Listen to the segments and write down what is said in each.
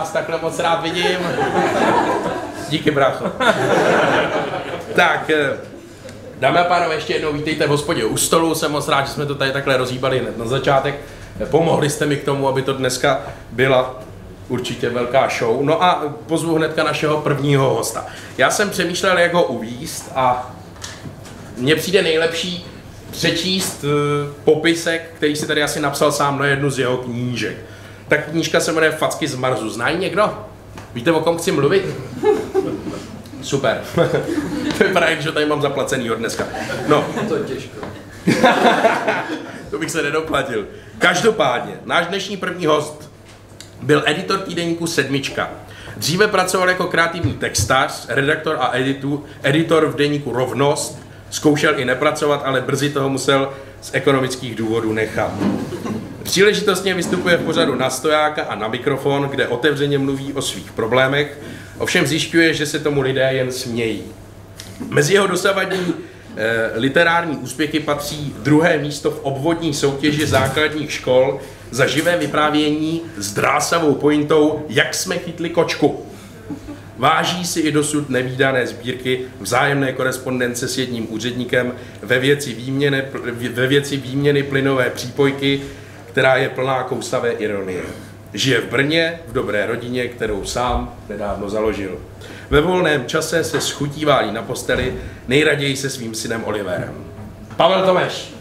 vás takhle moc rád vidím. Díky, brácho. tak, eh, dámy a pánové, ještě jednou vítejte v hospodě u stolu. Jsem moc rád, že jsme to tady takhle rozhýbali hned na začátek. Pomohli jste mi k tomu, aby to dneska byla určitě velká show. No a pozvu hnedka našeho prvního hosta. Já jsem přemýšlel, jak ho uvíst a mně přijde nejlepší přečíst uh, popisek, který si tady asi napsal sám na jednu z jeho knížek. Ta knížka se jmenuje Facky z Marzu. Zná ji někdo? Víte, o kom chci mluvit? Super. to vypadá, že tady mám zaplacený od dneska. No. To je těžko. to bych se nedoplatil. Každopádně, náš dnešní první host byl editor týdeníku Sedmička. Dříve pracoval jako kreativní textař, redaktor a editu, editor v deníku Rovnost. Zkoušel i nepracovat, ale brzy toho musel z ekonomických důvodů nechat. Příležitostně vystupuje v pořadu na stojáka a na mikrofon, kde otevřeně mluví o svých problémech, ovšem zjišťuje, že se tomu lidé jen smějí. Mezi jeho dosavadní eh, literární úspěchy patří druhé místo v obvodní soutěži základních škol za živé vyprávění s drásavou pointou Jak jsme chytli kočku. Váží si i dosud nevýdané sbírky vzájemné korespondence s jedním úředníkem ve věci výměny, ve věci výměny plynové přípojky, která je plná kousavé ironie. Žije v Brně, v dobré rodině, kterou sám nedávno založil. Ve volném čase se schutí válí na posteli, nejraději se svým synem Oliverem. Pavel Tomeš.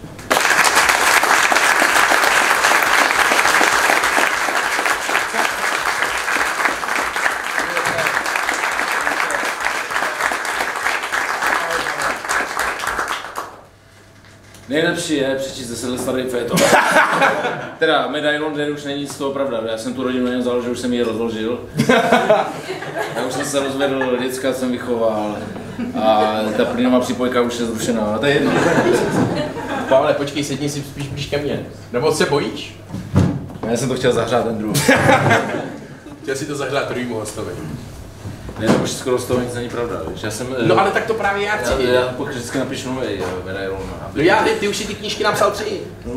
Nejlepší je přečíst deset let starý féto. teda medailon den už není z toho pravda. Já jsem tu rodinu jen založil, už jsem ji rozložil. Já už jsem se rozvedl, děcka jsem vychoval. A ta plynová připojka už je zrušená. A to je jedno. Pavle, počkej, sedni si spíš blíž ke mně. Nebo se bojíš? Já jsem to chtěl zahrát ten druhý. Chtěl si to zahrát druhýmu hostovi. Ne, to už skoro z toho nic není pravda, víš. Já jsem... No ale tak to právě já chci. já, já pokud vždycky napíšu nový medailon. No já, ty, ty už si ty knížky napsal tři. No.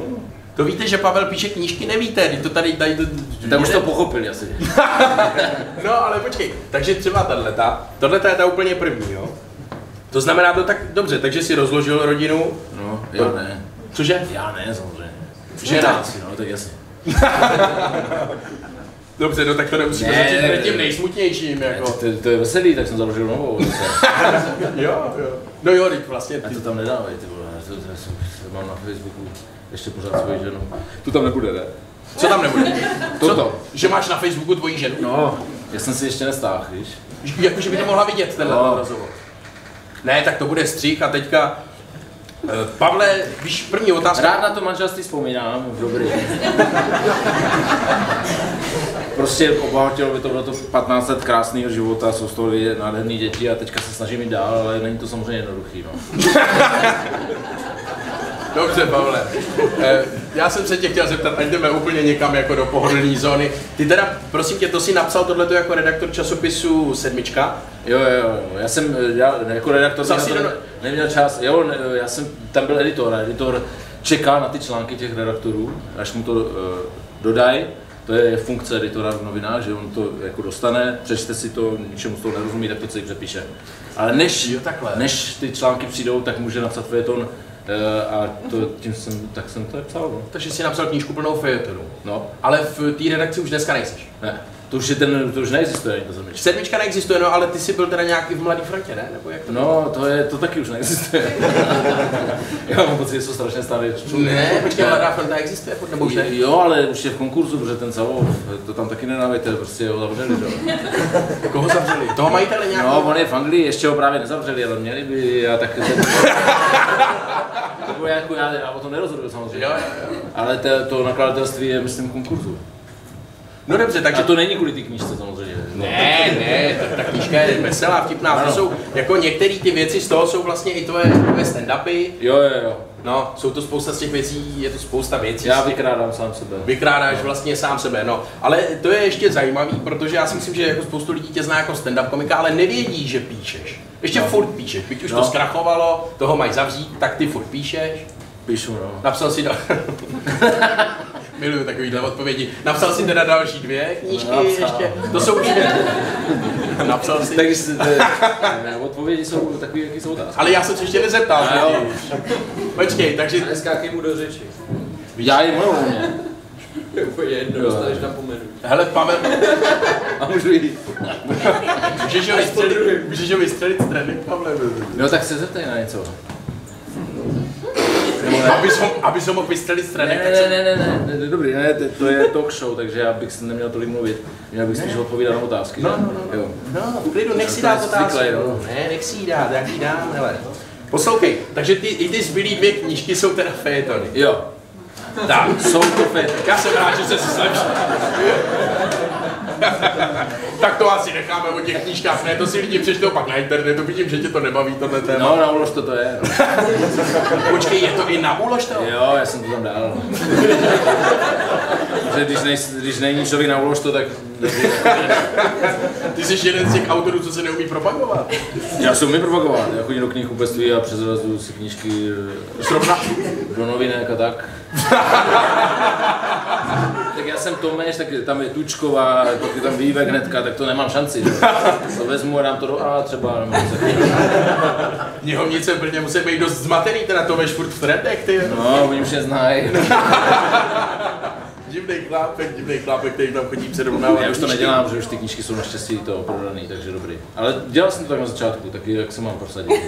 To víte, že Pavel píše knížky, nevíte, teď to tady dají... To, Tak už to pochopili asi. no ale počkej, takže třeba tato, tohle je ta úplně první, jo? To znamená to tak dobře, takže si rozložil rodinu. No, já ne. Cože? Já ne, samozřejmě. Žena. Asi, no, tak jasně. Dobře, no tak to nemusíme Ne, začít ne, tím ne. nejsmutnějším, To, jako. to, to, je veselý, tak jsem založil novou. jo, jo. No jo, teď vlastně A ty. to tam nedávej, ty vole. To, to, to, to mám na Facebooku ještě pořád svoji ženu. Tu tam nebude, ne? Co tam nebude? Toto. Co? Že máš na Facebooku tvoji ženu? No, já jsem si ještě nestáhl, víš? Jako, že by to mohla vidět, tenhle No. no. rozhovor. Ne, tak to bude střih a teďka... eh, Pavle, víš, první otázka. Rád na to manželství vzpomínám, dobrý. Prostě obohatilo by to bylo to 15 let krásného života, jsou z toho nádherné děti a teďka se snažím jít dál, ale není to samozřejmě jednoduchý, no. Dobře, Pavle. Eh, já jsem se tě chtěl zeptat, ať jdeme úplně někam jako do pohodlné zóny. Ty teda, prosím tě, to si napsal tohleto jako redaktor časopisu Sedmička. Jo, jo, jo, já jsem eh, já, jako redaktor jsem to neměl čas, jo, ne, já jsem, tam byl editor a editor čeká na ty články těch redaktorů, až mu to uh, dodají, to je funkce editora v novinách, že on to jako dostane, přečte si to, ničemu z toho nerozumí, tak to celý přepíše. Ale než, Jo, takhle. než ty články přijdou, tak může napsat fejeton a to, tím jsem, tak jsem to psal, no. Takže si napsal knížku plnou fejetonu. no. Ale v té redakci už dneska nejseš. Ne, to už, je ten, to už neexistuje ani to zemič. Sedmička neexistuje, no ale ty jsi byl teda nějaký v Mladé frontě, ne? Nebo jak to No, to, je, to taky už neexistuje. Já mám pocit, že jsou strašně starý. Ne, počkej, Mladá fronta existuje, nebo už ne? Jo, ale už je v konkurzu, protože ten Savov, to tam taky nedávejte, prostě ho zavřeli, že jo. Koho zavřeli? Toho majitele nějakého? No, on je v Anglii, ještě ho právě nezavřeli, ale měli by, a tak... Nebo jako já, já o tom nerozhoduju samozřejmě. Jo, jo, jo. Ale to, to nakladatelství je, myslím, konkurzu. No dobře, takže to není kvůli té knížce samozřejmě. Ne, ne, ta, ta knížka je veselá, vtipná. To jsou, jako některé ty věci z toho jsou vlastně i tvoje, tvoje stand-upy. Jo, jo, jo. No, jsou to spousta z těch věcí, je to spousta věcí. Já vykrádám sám sebe. Vykrádáš vlastně sám sebe, no. Ale to je ještě zajímavý, protože já si myslím, že jako spoustu lidí tě zná jako stand-up komika, ale nevědí, že píšeš. Ještě No. furt píšeš, byť už No. to zkrachovalo, toho mají zavřít, tak ty furt píšeš. Píšu, no. Napsal si do... Miluju takovýhle odpovědi. Napsal si teda další dvě knížky Napsal. ještě? To jsou už dvě. Napsal si. Takže ne, odpovědi jsou takové, jaký jsou otázky. Ale já jsem se ještě nezeptal. A jo. totiž. Počkej, takže Neskákej mu do řeči. Já jim mluvím, úplně jedno, dostaneš napomenutí. hele Pavel, A můžu jít. můžeš ho vystřelit, můžeš ho vystřelit z trénink, Pavle. No tak se zeptej na něco. Ne? Aby som, aby som mohl vystřelit z Ne, ne, tak jsem... ne, ne, ne, ne, ne, dobrý, ne, to- to je talk show, takže já bych si neměl tolik mluvit. Měl bych spíš odpovídat na otázky. No, že? no, no, Jo. No, v klidu, nech si To dát otázku. zvyklý, no. Ne, nech si ji dát, jak ji dám, hele. Poslouchej, takže ty, i ty zbylý dvě knížky jsou teda fejetony. Jo, Tak, jsou to fit. já jsem rád, že jsi si zlepšil. Tak to asi necháme o těch knížkách, ne, to si lidi přečtou pak na internetu, vidím, že tě to nebaví, tohle téma. No, na ulož to to je. No. Počkej, je to i na úlož to? Jo, já jsem to tam dal. Že když, nej, když není člověk na ulož to, tak Ty jsi jeden z těch autorů, co se neumí propagovat. já se umím propagovat. Já chodím do knihkupectví a přezrazuju si knížky eh, Srovna... do novinek a tak. tak já jsem Tomeš, tak tam je Tučková, pak je tam Vývek hnedka, tak to nemám šanci. Že? To vezmu a dám to do A třeba. Něco. Něhovnice v Brně musí být dost zmatený, teda to veš furt v trendech, ty. No, oni už mě znají. Divný chlápek, divný chlápek, který tam chodí předrovnávat. Já už to nedělám, že už ty knížky jsou naštěstí to prodaný, takže dobrý. Ale dělal jsem to tak na začátku, taky jak se mám prosadit.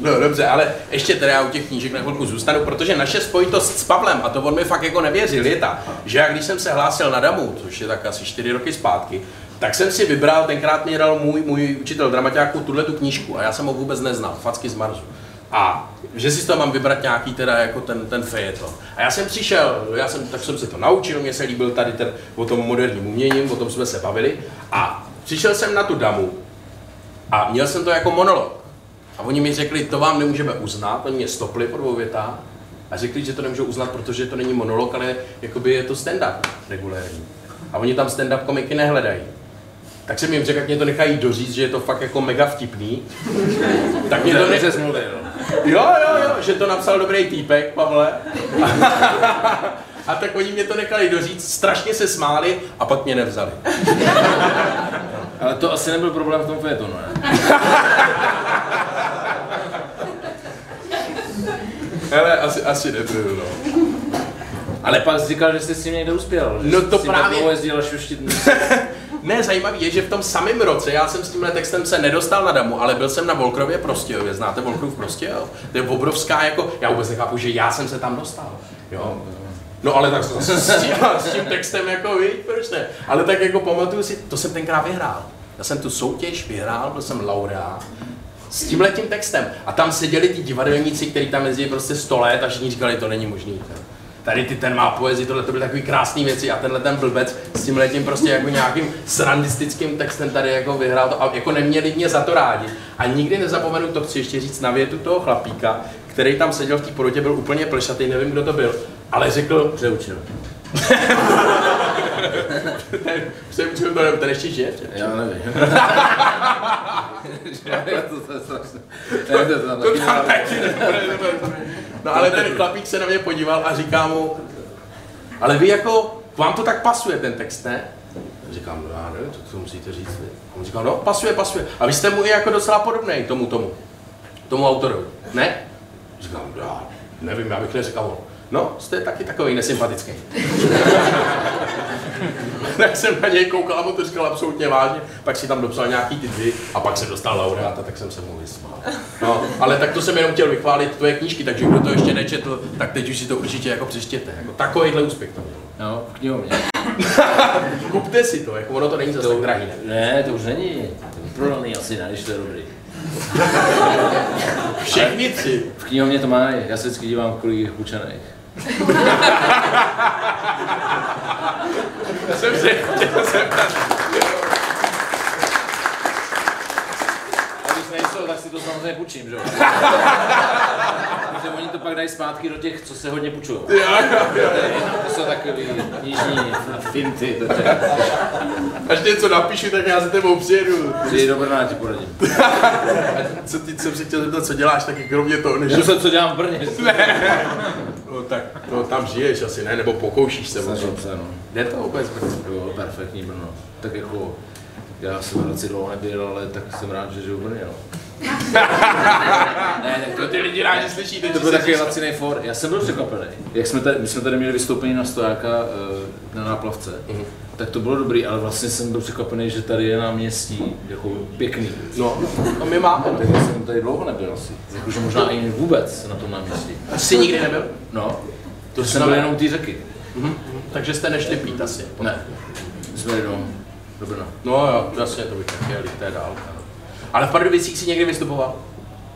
No dobře, ale ještě teda já u těch knížek na chvilku zůstanu, protože naše spojitost s Pavlem, a to on mi fakt jako nevěřil, je ta, že já když jsem se hlásil na DAMu, což je tak asi 4 roky zpátky, tak jsem si vybral, tenkrát mě dal můj, můj učitel dramaťáku tuhle tu knížku a já jsem ho vůbec neznal, Facky z Marsu. A že si toho mám vybrat nějaký teda jako ten, ten fejeton. A já jsem přišel, já jsem, tak jsem se to naučil, mně se líbil tady ten o tom moderním uměním, o tom jsme se bavili. A přišel jsem na tu damu a měl jsem to jako monolog. A oni mi řekli, to vám nemůžeme uznat, oni mě stopli po dvou větách a řekli, že to nemůžou uznat, protože to není monolog, ale jakoby je to stand-up regulérní. A oni tam stand-up komiky nehledají. Tak jsem jim řekl, jak mě to nechají doříct, že je to fakt jako mega vtipný. tak mě to ne... No. Jo, jo, jo, že to napsal dobrý týpek, Pavle. A tak oni mě to nechali doříct, strašně se smáli a pak mě nevzali. Ale to asi nebyl problém v tom fejetonu, ne? Hele, asi, asi nebyl, no. Ale pak jsi říkal, že jsi s tím někde uspěl. No to právě- jezdil a šuštit. Ne, zajímavý je, že v tom samém roce, já jsem s tímhle textem se nedostal na damu, ale byl jsem na Volkrově Prostějově. Znáte Volkrov Prostějov? To je obrovská, jako, já vůbec nechápu, že já jsem se tam dostal. Jo. No ale tak s, s, tím, textem jako víš, proč ne? Ale tak jako pamatuju si, to jsem tenkrát vyhrál. Já jsem tu soutěž vyhrál, byl jsem laureát s tímhletím textem. A tam seděli ti divadelníci, kteří tam jezdí prostě 100 let a všichni říkali, to není možný. Tady ty ten má poezii, tohle to byly takový krásné věci a tenhle ten blbec s tím letím prostě jako nějakým srandistickým textem tady jako vyhrál to a jako neměli mě za to rádi. A nikdy nezapomenu, to chci ještě říct na větu toho chlapíka, který tam seděl v té porotě, byl úplně plešatý, nevím, kdo to byl, ale řekl, Dobře učil. ten, jsem učil to, ten ještě žije. Já nevím. to, tam taky. No ale ten chlapík se na mě podíval a říká mu, ale vy jako, vám to tak pasuje ten text, ne? Říkám, no já nevím, to, to musíte říct vy. On říkal, no pasuje, pasuje. A vy jste mu i jako docela podobný tomu, tomu, tomu autorovi, ne? Říkám, no, já nevím, já bych neřekl on. No, jste taky takový nesympatický. tak jsem na něj koukal a on to říkal absolutně vážně. Pak si tam dopsal nějaký ty dvě a pak se dostal laureáta, tak jsem se mu vysmál. No, ale tak to jsem jenom chtěl vychválit tvoje knížky, takže kdo to ještě nečetl, tak teď už si to určitě jako přečtěte. Jako takovýhle úspěch to měl. No, v knihovně. Kupte si to, jako ono to není zase tak drahý, ne? Ne, to už není. To je prodaný asi, ne, když to je dobrý. Všechny tři. V knihovně to mají, já se vždycky dívám, kolik je. Já jsem se chtěl zeptat. A když nejsou, tak si to samozřejmě půjčím, že jo? Protože oni to pak dají zpátky do těch, co se hodně půjčují. To jsou takový knižní finty. To. Až něco napíšu, tak já za tebou přijedu. Přijdi do Brna, ti poradím. Co ty, co jsem chtěl zeptat, co děláš taky kromě toho, než... Já jsem co dělám v Brně. No No tak to tam žiješ asi, ne? Nebo pokoušíš se. Snažím možná. se, no. Jde to vůbec? Jo, perfektní Brno. Tak jako, já jsem v dlouho nebyl, ale tak jsem rád, že žiju v Brně, no. ne, tak to, ty lidi rádi slyší, to byl takový laciný for. Já jsem byl překvapený. Jak jsme tady, my jsme tady měli vystoupení na stojáka eh, na náplavce, Mhm. Tak to bylo dobrý, ale vlastně jsem byl překvapený, že tady je náměstí jako pěkný. No, no my máme. No. Tak já jsem tady dlouho nebyl asi. Jakože možná i vůbec na tom náměstí. Jsi nikdy nebyl? No, To jsem byl jenom u té řeky. Mhm. Takže jste nešli pít asi. Ne, jsme jeli do, Brna. No jo, jasně, to bych taky jeli, to je dálka. no. Ale v Pardubicích jsi někdy vystupoval?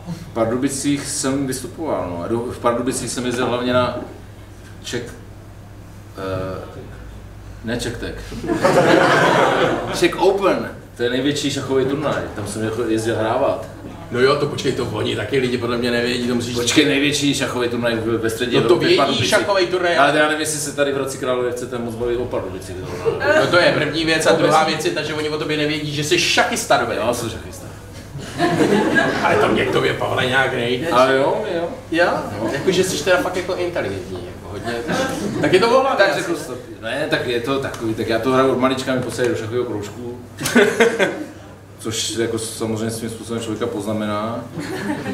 V Pardubicích jsem vystupoval, no. A V Pardubicích jsem jezdil hlavně na Czech... Uh, ne Czech Tech. Czech Open. To je největší šachový turnaj. Tam jsem jako jezdil hrávat. No jo, to počkej, to oni taky lidi podle mě nevědí, to musíš Počkej, největší šachový turnaj ve střední No to vědí šachový turnaj. Ale já nevím, jestli se tady v Hradci Králové chcete moc bavit o Pardubicích. No to je první věc a druhá věc je ta, že oni o tobě nevědí, že jsi šachista dobrý. Jo, jsem šachista. Ale to mě k tobě, Pavle, nějak nejde. Ale jo, jo. Jo, no. jakože jsi teda fakt jako inteligentní. Tak je to volá, Tak řekl jsi to. Ne, tak je to takový, tak já to hraju od malička, mi posadí do šachového kroužku. Což jako samozřejmě svým způsobem člověka poznamená.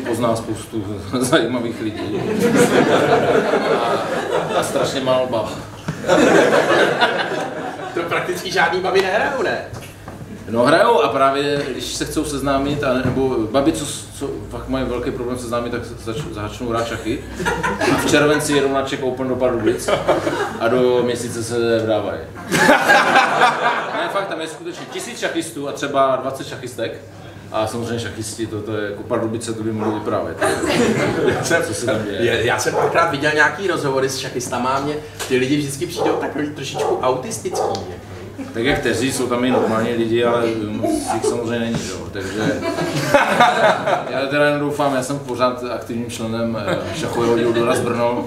Pozná spoustu zajímavých lidí. A, a strašně málo bab. To prakticky žádný babi nehrajou, ne? No hrajou a právě, když se chcou seznámit, a, nebo babi, co, co fakt mají velký problém seznámit, tak zač, začnou hrát šachy. A v červenci jedou na Czech Open do Pardubic a do měsíce se vdávají. ne, fakt, tam je skutečně tisíc šachistů a třeba 20 šachistek. A samozřejmě šachisti, to, to je jako Pardubice, to by mohlo vyprávět. Co se tam děje? Já jsem párkrát viděl nějaký rozhovory s šachistama a mě ty lidi vždycky přijdou takový trošičku autistický. jako. Tak jak teří, jsou tam i normální lidi, ale moc jich samozřejmě není, že jo. Takže já teda jenom doufám, já jsem pořád aktivním členem eh, šachového dílu Doraz Brno,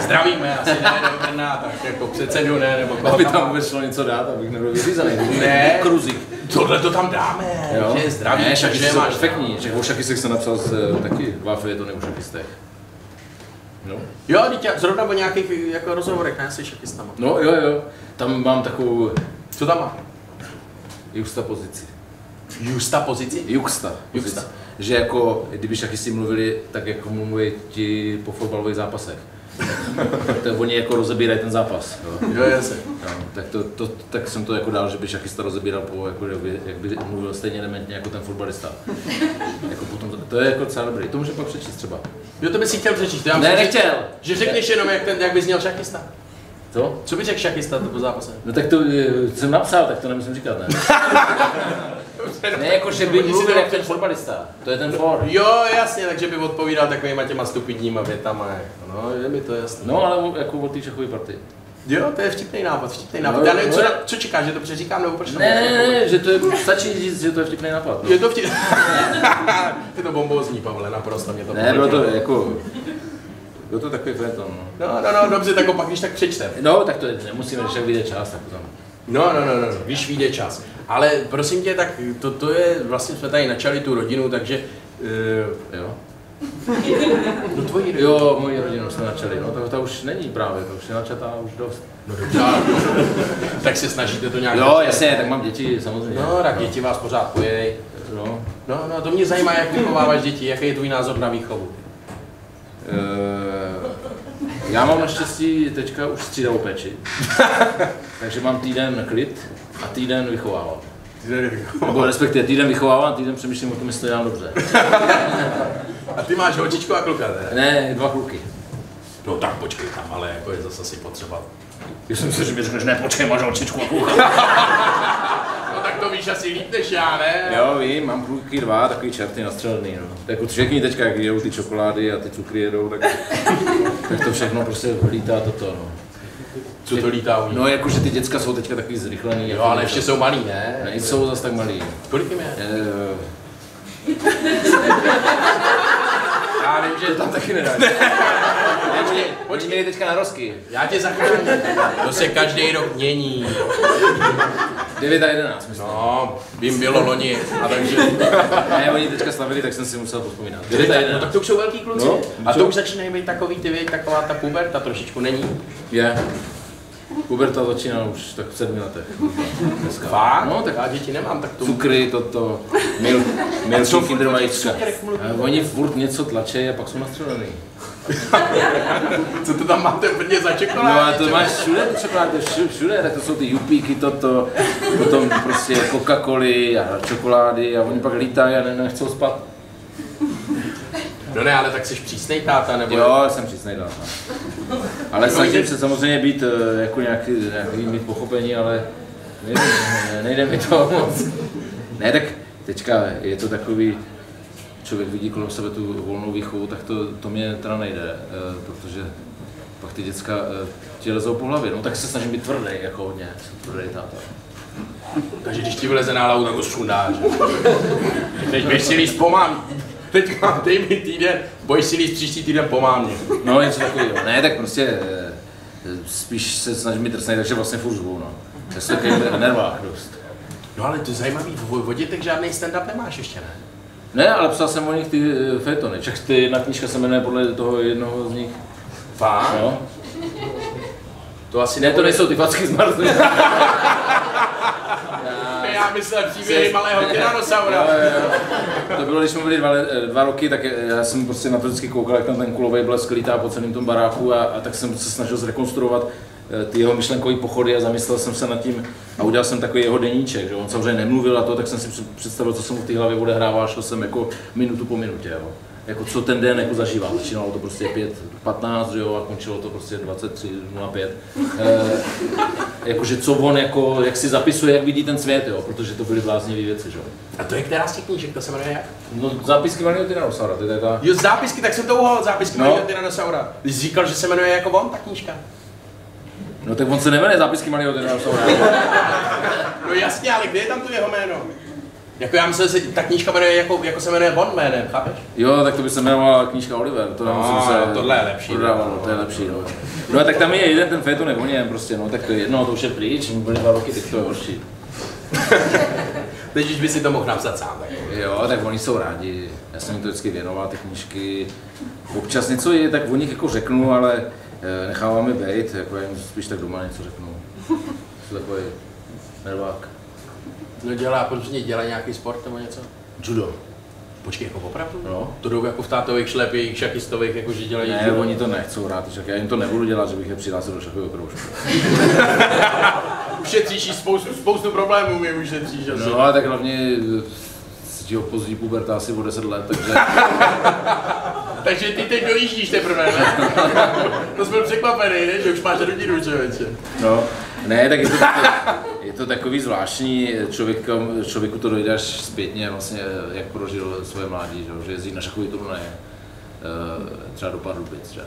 Zdravíme, asi ne do Brna, tak jako předsedu ne, nebo koho aby tam vůbec šlo něco dát, abych nebyl vyřízený. Ne. Kruzík. Tohle to tam dáme, Jo? že je zdravý, ne, šachy že jsou máš. perfektní. Však o šachistech jsem napsal z, eh, taky dva fejetony o šachistech. No. Jo, já- zrovna o nějakých jako rozhovorech, ne, se šachistama. no, jo, jo. Tam mám takovou Co tam má? juxta pozici. Justa pozici? Juxta. Juxta. Že jako, kdyby šachisti mluvili tak, jako mluví ti po fotbalových zápasech. Tak oni jako rozebírají ten zápas. Jo. Jo, jasně. No, tak, to, to, tak jsem to jako dal, že by šachista rozebíral po, jako, jak by, jak by mluvil stejně dementně jako ten fotbalista. jako potom, to, to je jako docela dobrý, to může pak přečíst třeba. Jo, to bys si chtěl přečíst. Já Ne, myslím, že- nechtěl. Že řekneš jenom, jak, ten, jak bys měl šachista. To? Co by řekl šachista po zápase? No tak to eh, jsem napsal, tak to nemusím říkat, ne? ne, jako že by mluvil to- jak ten fotbalista, to je ten for. Jo, jasně, takže by odpovídal takovýma těma stupidníma větama. Jako. No, je mi to jasné. No, ale o- jako od té šachové party. Jo, to je vtipný nápad, vtipný nápad. No, Já nevím, no, co, co čekáš, že to přeříkám nebo proč Ne, ne, ne, že to je, stačí říct, že to je vtipný nápad. No. Je to vtip... je to bombózní, Pavle, naprosto mě to Ne, bylo to jako, bylo to takový feton, no. No, no, no, dobře, tak pak když tak přečtem. No, tak to je, nemusíme, když tak vyjde čas, tak to tam. No, no, no, no, no, víš, vyjde čas. Ale prosím tě, tak to, to je, vlastně jsme tady načali tu rodinu, takže... Uh, Jo. no tvoji rodinu. Jo, moji rodinu jsme načali, no, ta, ta už není právě, to už je načatá už dost. No dobře, tak se snažíte to nějak... Jo, jasně, tak mám děti, samozřejmě. No, tak děti vás pořád pojej. No. No, no, to mě zajímá, jak vychováváš děti, jaký je tvůj názor na výchovu. Eh, já mám naštěstí teďka už střídavou péči, takže mám týden klid a týden vychovávám. Nebo respektive týden vychovávám, týden přemýšlím o tom, jestli to dělám dobře. A ty máš holčičku a kluka, ne? Ne, dva kluky. No tak počkej tam, ale jako je zase si potřeba. Já jsem si, že mi řekneš, ne, počkej, máš holčičku a kluka. No tak to víš asi líp než já, ne? Jo, vím, mám kluky dva, takový čerty nastřelený, no. Tak jako všichni teďka, jak jedou ty čokolády a ty cukry jedou, tak, tak to všechno prostě lítá toto, no. Co to lítá u nich? No, jakože ty děcka jsou teďka takový zrychlený. Jo, ale ještě jsou malí, ne? Nejsou zas tak malý. Kolik jim je? Eh, Já vím, že Tam taky nedá. Počkej, teďka na rozky. já tě zachráním. To se každý rok mění. 9 a 11, myslím. No, vím, bylo loni. A takže, Ne, oni teďka slavili, tak jsem si musel pospomínat. 9 a no, 11. tak to už jsou velký kluci. No, a to už začínají být takový ty věď, taková ta puberta trošičku není. Je. Puberta začíná už tak v sedmi letech. Dneska. Fakt? No, tak já děti nemám, tak to... cukry, toto, mil, milky, furt kinder vajíčka. Oni furt něco tlačí a pak jsou nastřelený. Co to tam máte prvně za No čokolády? a to máš všude ty čokolády, všude, všude, tak to jsou ty jupíky, toto, potom prostě Coca-Coly a čokolády a oni pak lítají a ne, nechcou spát. No ne, ale tak jsi přísnej táta, nebo... Jo, jsem přísnej dal. Ale snažím se samozřejmě být eh, jako nějaký, nějaký mít pochopení, ale nejde, nejde mi to moc. Ne, tak teďka je to takový, člověk vidí kolem sebe tu volnou výchovu, tak to, to mě teda nejde, eh, protože pak ty děcka eh, ti lezou po hlavě. No tak se snažím být tvrdý, jako hodně, jsem tvrdý táta. Takže když ti vyleze na hlavu, tak to sundáš. Teď běž si líst po mámě. Teď mám dej mi týden, boj si líst příští týden po mámě. No něco takového. Ne, tak prostě eh, spíš se snažím být drsnej, takže vlastně furt řvu, no. Já jsem takový nervák dost. No ale to je zajímavý, v o dětech žádný stand-up nemáš ještě, ne? Ne, ale psal jsem o nich ty eh, fejtony. Však ty jedna knížka se jmenuje podle toho jednoho z nich. Fakt? No. To asi Ne, to nejsou ty facky z Marsu. Já myslel příběhy malého tyranosaura. To bylo, když jsme byli dva, le- dva roky, tak já jsem prostě na to vždycky koukal, jak tam ten kulový blesk lítá po celém tom baráku a, a tak jsem se snažil zrekonstruovat eh, ty jeho myšlenkové pochody a zamyslel jsem se nad tím a udělal jsem takový jeho deníček, že on samozřejmě nemluvil a to, tak jsem si před- představil, co se mu v té hlavě odehrává, šel jsem jako minutu po minutě, jo. Jako co ten den jako zažívá. Začínalo to prostě 5, 15, že jo, a končilo to prostě 23, 05. E, jakože co on jako, jak si zapisuje, jak vidí ten svět, jo, protože to byly bláznivé věci, že jo. A to je která z těch knížek, to se jmenuje jak? No zápisky malého tyrannosaura, to je ta... Jo, zápisky, tak jsem to uhodl, zápisky No. malého tyranosaura. Ty jsi říkal, že se jmenuje jako on, ta knížka. No tak on se nemenuje zápisky malého tyrannosaura. No jasně, ale kde je tam to jeho jméno? Jako já myslím, že ta knížka jmenuje jako, jako se jmenuje on jménem, chápeš? Jo, tak to by se jmenovala knížka Oliver, to No, nemusím se... tohle je lepší, Prodávalo, no. to je lepší, no. No a tak tam je jeden ten fejton, o něm prostě, no tak to je jedno, to už je pryč, mu byly dva roky, tak to je horší. Teď už by si to mohl napsat sám. Tak. Jo, tak oni jsou rádi, já jsem jim to vždycky věnoval, ty knížky. Občas něco je, tak o nich jako řeknu, ale eh, nechávám je být, jako já jim spíš tak doma něco řeknu. Jsem takový nervák. No dělá, protože dělá nějaký sport nebo něco? Judo. Počkej, jako opravdu? No. To jdou jako v tátových šlepích, šakistových, jako že dělají Ne, judo. oni to nechcou rád, však já jim to nebudu dělat, že bych je přihlásil do šachového kroužku. Ušetříš spoustu, spoustu problémů, mi ušetříš asi. No ale tak hlavně eh, si ho pozdí puberta asi o 10 let, takže Takže ty teď dojíždíš teprve, ne? to jsme překvapený, ne? Že už máš rodinu, člověče. no. Ne, tak je to, takový, je to takový zvláštní, člověk, člověku to dojde až zpětně, vlastně, jak prožil svoje mládí, že, že jezdí na šachový turnaje, eh, třeba do Pardubic, že?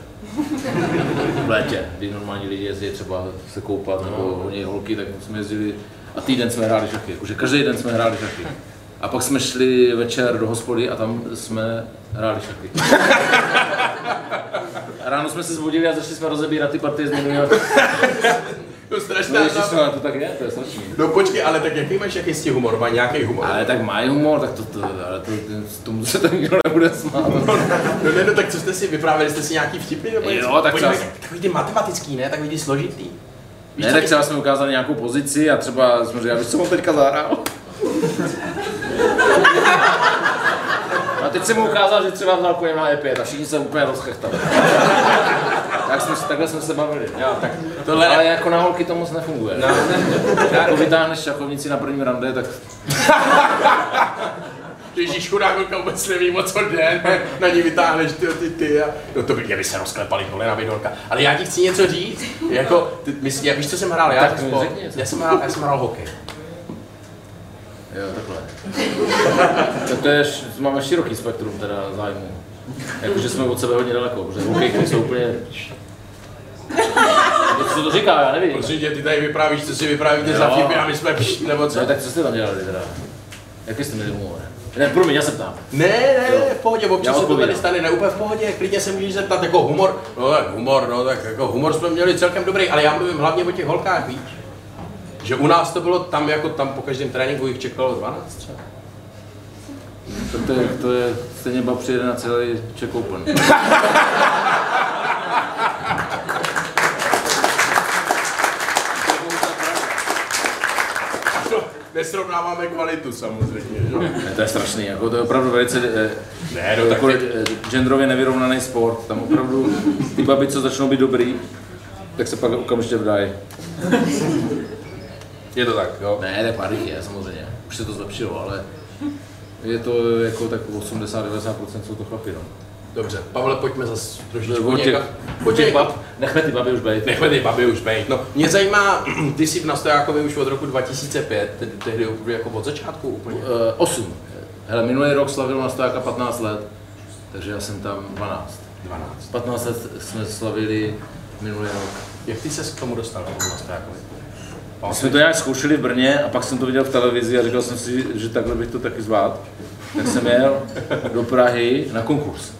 V létě, kdy normální lidi jezdí třeba se koupat, nebo oni holky, tak jsme jezdili a týden jsme hráli šachy, jakože každý den jsme hráli šachy. A pak jsme šli večer do hospody a tam jsme hráli šachy. Ráno jsme se zbudili a začali jsme rozebírat ty partie z minulého. To je No strašná ježiš, zábava. no, to tak je, to je strašný. No počkej, ale tak jaký máš jaký humor? Má nějaký humor? Ale tak mají humor, tak to, to ale to, tomu se to nikdo nebude smát. No ne, no tak co jste si vyprávěli, jste si nějaký vtipy nebo Jo, něco? tak Pojďme, třeba- Takový ty matematický, ne? Takový ty složitý. Víš, Ne, tak třeba jsme ukázali nějakou pozici a třeba jsme říkali, víš, co on teďka zahrál? A teď jsem mu ukázal, že třeba něm na E5 a všichni se úplně rozchechtali. Tak jsme, se- takhle jsme se bavili. Jo, tak tohle Ale jako na holky to moc nefunguje. No, Jako vytáhneš šachovnici na prvním rande, tak Ježíš, chudák holka vůbec neví moc co jde, ne? na ní vytáhneš ty, ty, ty a... No to by, by se rozklepaly kolena vidolka. Ale já ti chci něco říct, jako, ty, my, já, víš, co jsem hrál, já, Tak spol- já, jsem hrál, já jsem hrál hokej. Jo, takhle. tak to je, máme široký spektrum teda zájmu. Jakože jsme od sebe hodně daleko, protože hokejky jsou úplně... Co to říká, já nevím. Prosím tě, ty tady vyprávíš, co si vyprávíte Jo. za vtipy a my jsme pš, nebo co? No, tak co jste tam dělali teda? Jaký jste měli humor? Ne, promiň, já se ptám. Ne, ne, ne, v pohodě, občas se to tady stane, ne úplně v pohodě, klidně se můžeš zeptat, jako humor, no tak humor, no tak jako humor jsme měli celkem dobrý, ale já mluvím hlavně o těch holkách, víš? Že u nás to bylo tam, jako tam po každém tréninku jich čekalo 12 třeba. To, to, je, to je stejně bab přijede na celý Czech Open. No, nesrovnáváme kvalitu samozřejmě, že? Ne, to je strašný, jako to je opravdu velice eh, Ne, no tak takový teď- eh, genderově nevyrovnaný sport. Tam opravdu ty baby, co začnou být dobrý, tak se pak okamžitě vdají. je to tak, jo? Ne, tak pár je samozřejmě, už se to zlepšilo, ale je to jako tak 80-90% jsou to chlapi, no. Dobře, Pavle, pojďme zase trošičku O těch, někam. Pojďme někam. bab, nechme ty baby už být. Nechme ty baby už bejt. No, mě zajímá, ty jsi v Nastojákovi už od roku 2005, tedy tehdy jako od začátku úplně. Uh, 8. Hele, minulý rok slavil na stojaka 15 let, takže já jsem tam 12. 12. 15 let jsme slavili minulý rok. Jak ty se k tomu dostal k tomu Nastojákovi? My jsme to nějak zkoušeli v Brně a pak jsem to viděl v televizi a říkal jsem si, že takhle bych to taky zvládl. Tak jsem jel do Prahy na konkurs.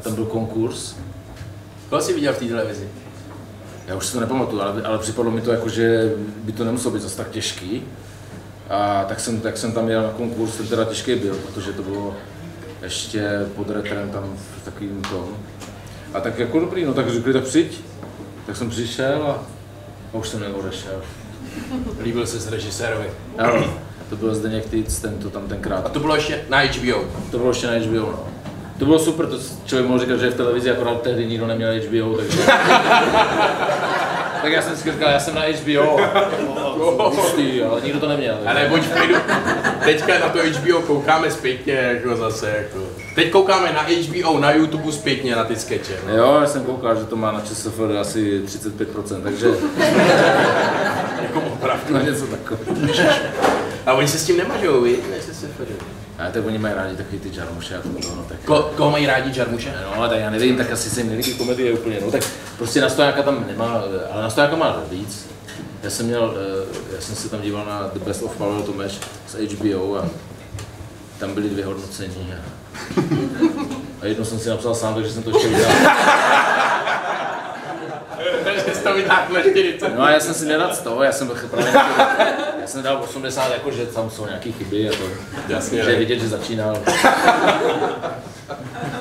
A tam byl konkurs. Koho jsi viděl v té televizi? Já už si to nepamatuju, ale, ale připadlo mi to jako, že by to nemuselo být zase tak těžký. A tak jsem, tak jsem tam jel na konkurs, ten teda těžký byl, protože to bylo ještě pod retrem tam v takovým tom. A tak jako dobrý, no tak řekli, tak přijď. Tak jsem přišel a, a už jsem neodešel. Líbil se s režisérovi. Ano, to byl Zdeněk Týc, ten to tam A tenkrát. to bylo ještě na HBO. To bylo ještě na HBO, no. To bylo super, to člověk mohl říkat, že je v televizi, akorát tehdy nikdo neměl HBO, takže... tak já jsem si říkal, já jsem na HBO. Hustý, ale nikdo to neměl. Ale buď v klidu. Teďka na to HBO koukáme zpětně, jako zase, jako. Teď koukáme na HBO, na YouTube zpětně na ty skeče. No. Jo, já jsem koukal, že to má na ČSFD asi 35%, takže Jako opravdu. no něco takového. A oni se s tím nemažou? Ne, se se A tak oni mají rádi takový ty žarmuše a to, no, tak... Ko, koho mají rádi žarmuše? No, tak já nevím, tak asi se jim nelíbí komedie úplně, no tak prostě na stojáka tam nemá, ale na stojáka má víc. Já jsem měl, eh, já jsem se tam díval na The Best of Pavel Tomeš z HBO a tam byly dvě hodnocení a, a jedno jsem si napsal sám, takže jsem to ještě udělal. Takže jsi to vytáhl 40. No a já jsem si nedal 100, já jsem byl právě, já jsem dal 80, jako že tam jsou nějaké chyby a to, Jasně, že je vidět, že začínal.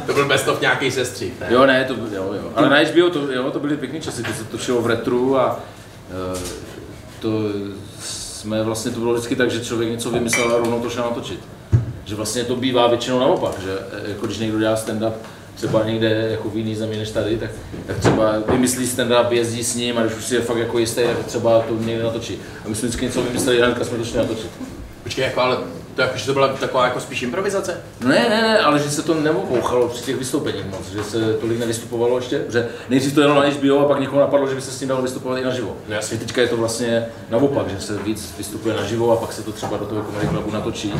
To byl best of nějaký sestřík, ne? Jo, ne, to, jo, jo. Ale na HBO to, jo, to byly pěkné časy, to se točilo v retru a eh, to jsme vlastně, to bylo vždycky tak, že člověk něco vymyslel a rovnou to šel natočit. Že vlastně to bývá většinou naopak, že eh, jako když někdo dělá stand-up třeba někde jako v jiný zemi než tady, tak, tak třeba vymyslí stand-up, jezdí s ním a když už si je fakt jako jistý, tak třeba to někde natočí. A my jsme vždycky něco vymysleli, hnedka jsme to šli natočit. Počkej, jako, ale to, jako, že to byla taková jako spíš improvizace? No ne, ne, ne, ale že se to neobouchalo při těch vystoupeních moc, že se tolik nevystupovalo ještě, že nejdřív to jelo na HBO a pak někoho napadlo, že by se s tím dalo vystupovat i naživo. No jasně. Že teďka je to vlastně naopak, že se víc vystupuje naživo a pak se to třeba do toho comedy clubu natočí.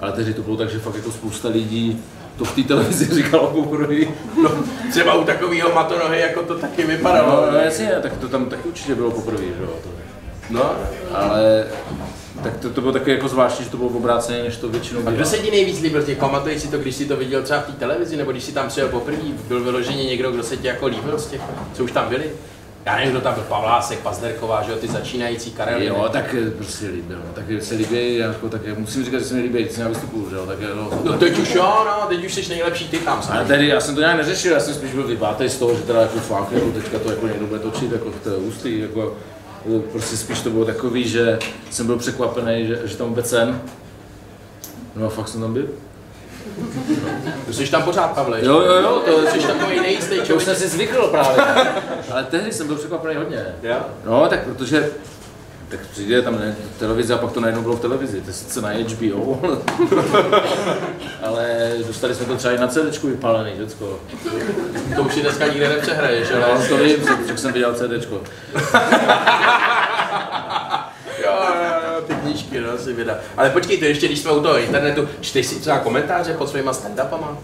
Ale tehdy to bylo tak, že fakt jako spousta lidí to v té televizi říkalo poprvé. No, třeba u takového matonohy, jako to taky vypadalo. No, no jasně, tak to tam taky určitě bylo poprvé, že jo. To. no. Ale tak to, to bylo taky jako zvláštní, že to bylo obráceně, než to většinou A bývá. kdo se ti nejvíc líbil těch? Pamatuješ si to, když jsi to viděl třeba v té televizi, nebo když jsi tam přijel poprvé? Byl vyloženě někdo, kdo se ti jako líbil z těch, co už tam byli? Já nevím, kdo tam byl, Pavlásek, Pazderková, že jo, ty začínající Karel. Jo, tak eh, prostě líbil, no. tak se líbí, jako, tak musím říkat, že se mi líbí, když jsem vystupuju, že jo, tak no, No teď už jo, no, teď už jsi nejlepší ty tam Ale samozřejmě. tedy já jsem to nějak neřešil, já jsem spíš byl vybátej z toho, že teda jako fakt, jako teďka to jako někdo bude točit, jako v té ústí, jako eh, prostě spíš to bylo takový, že jsem byl překvapený, že, že tam vůbec jsem. No a fakt jsem tam byl. Jsi tam pořád, Pavle. Jo, jo, jo, to, Jsi takový nejistý to už jsem si zvykl právě. Ale tehdy jsem byl překvapený hodně. Jo? No, tak protože tak přijde tam ne, televize a pak to najednou bylo v televizi, to je sice na HBO, ale dostali jsme to třeba i na CDčku vypálený, všecko. To už si dneska nikde nepřehraješ, No, ale... to vím, tak jsem viděl CDčko. Knížky, no, si vydá. Ale počkej, to ještě, když jsme u toho internetu, čteš si třeba komentáře pod svýma stand-upama?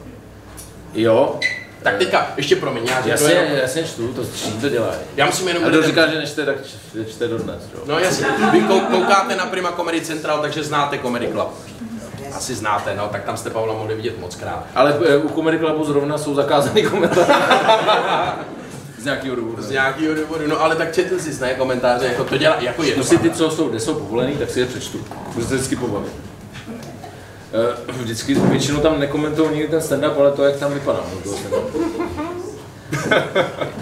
Jo, Tak teďka, ještě promiň, já řeknu jasně, jenom, jasně čtu, to všichni to dělají. já musím jenom... A kdo říká, že nečte, tak čte dodnes, jo. No jasně, vy kou- koukáte na Prima Comedy Central, takže znáte Comedy Club. asi znáte, no, tak tam jste Pavla mohli vidět moc krát. Ale eh, u Comedy Clubu zrovna jsou zakázaný komentáře. Z nějakého důvodu. Z nějakého důvodu, no ale tak četl jsi ne komentáře, jako to dělá, jako je to To si ty, co jsou, kde jsou povolený, tak si je přečtu. Můžu se vždycky pobavit. Eh, Vždycky, většinou tam nekomentují nikdy ten stand-up, ale to, jak tam vypadá. No, stand-upu.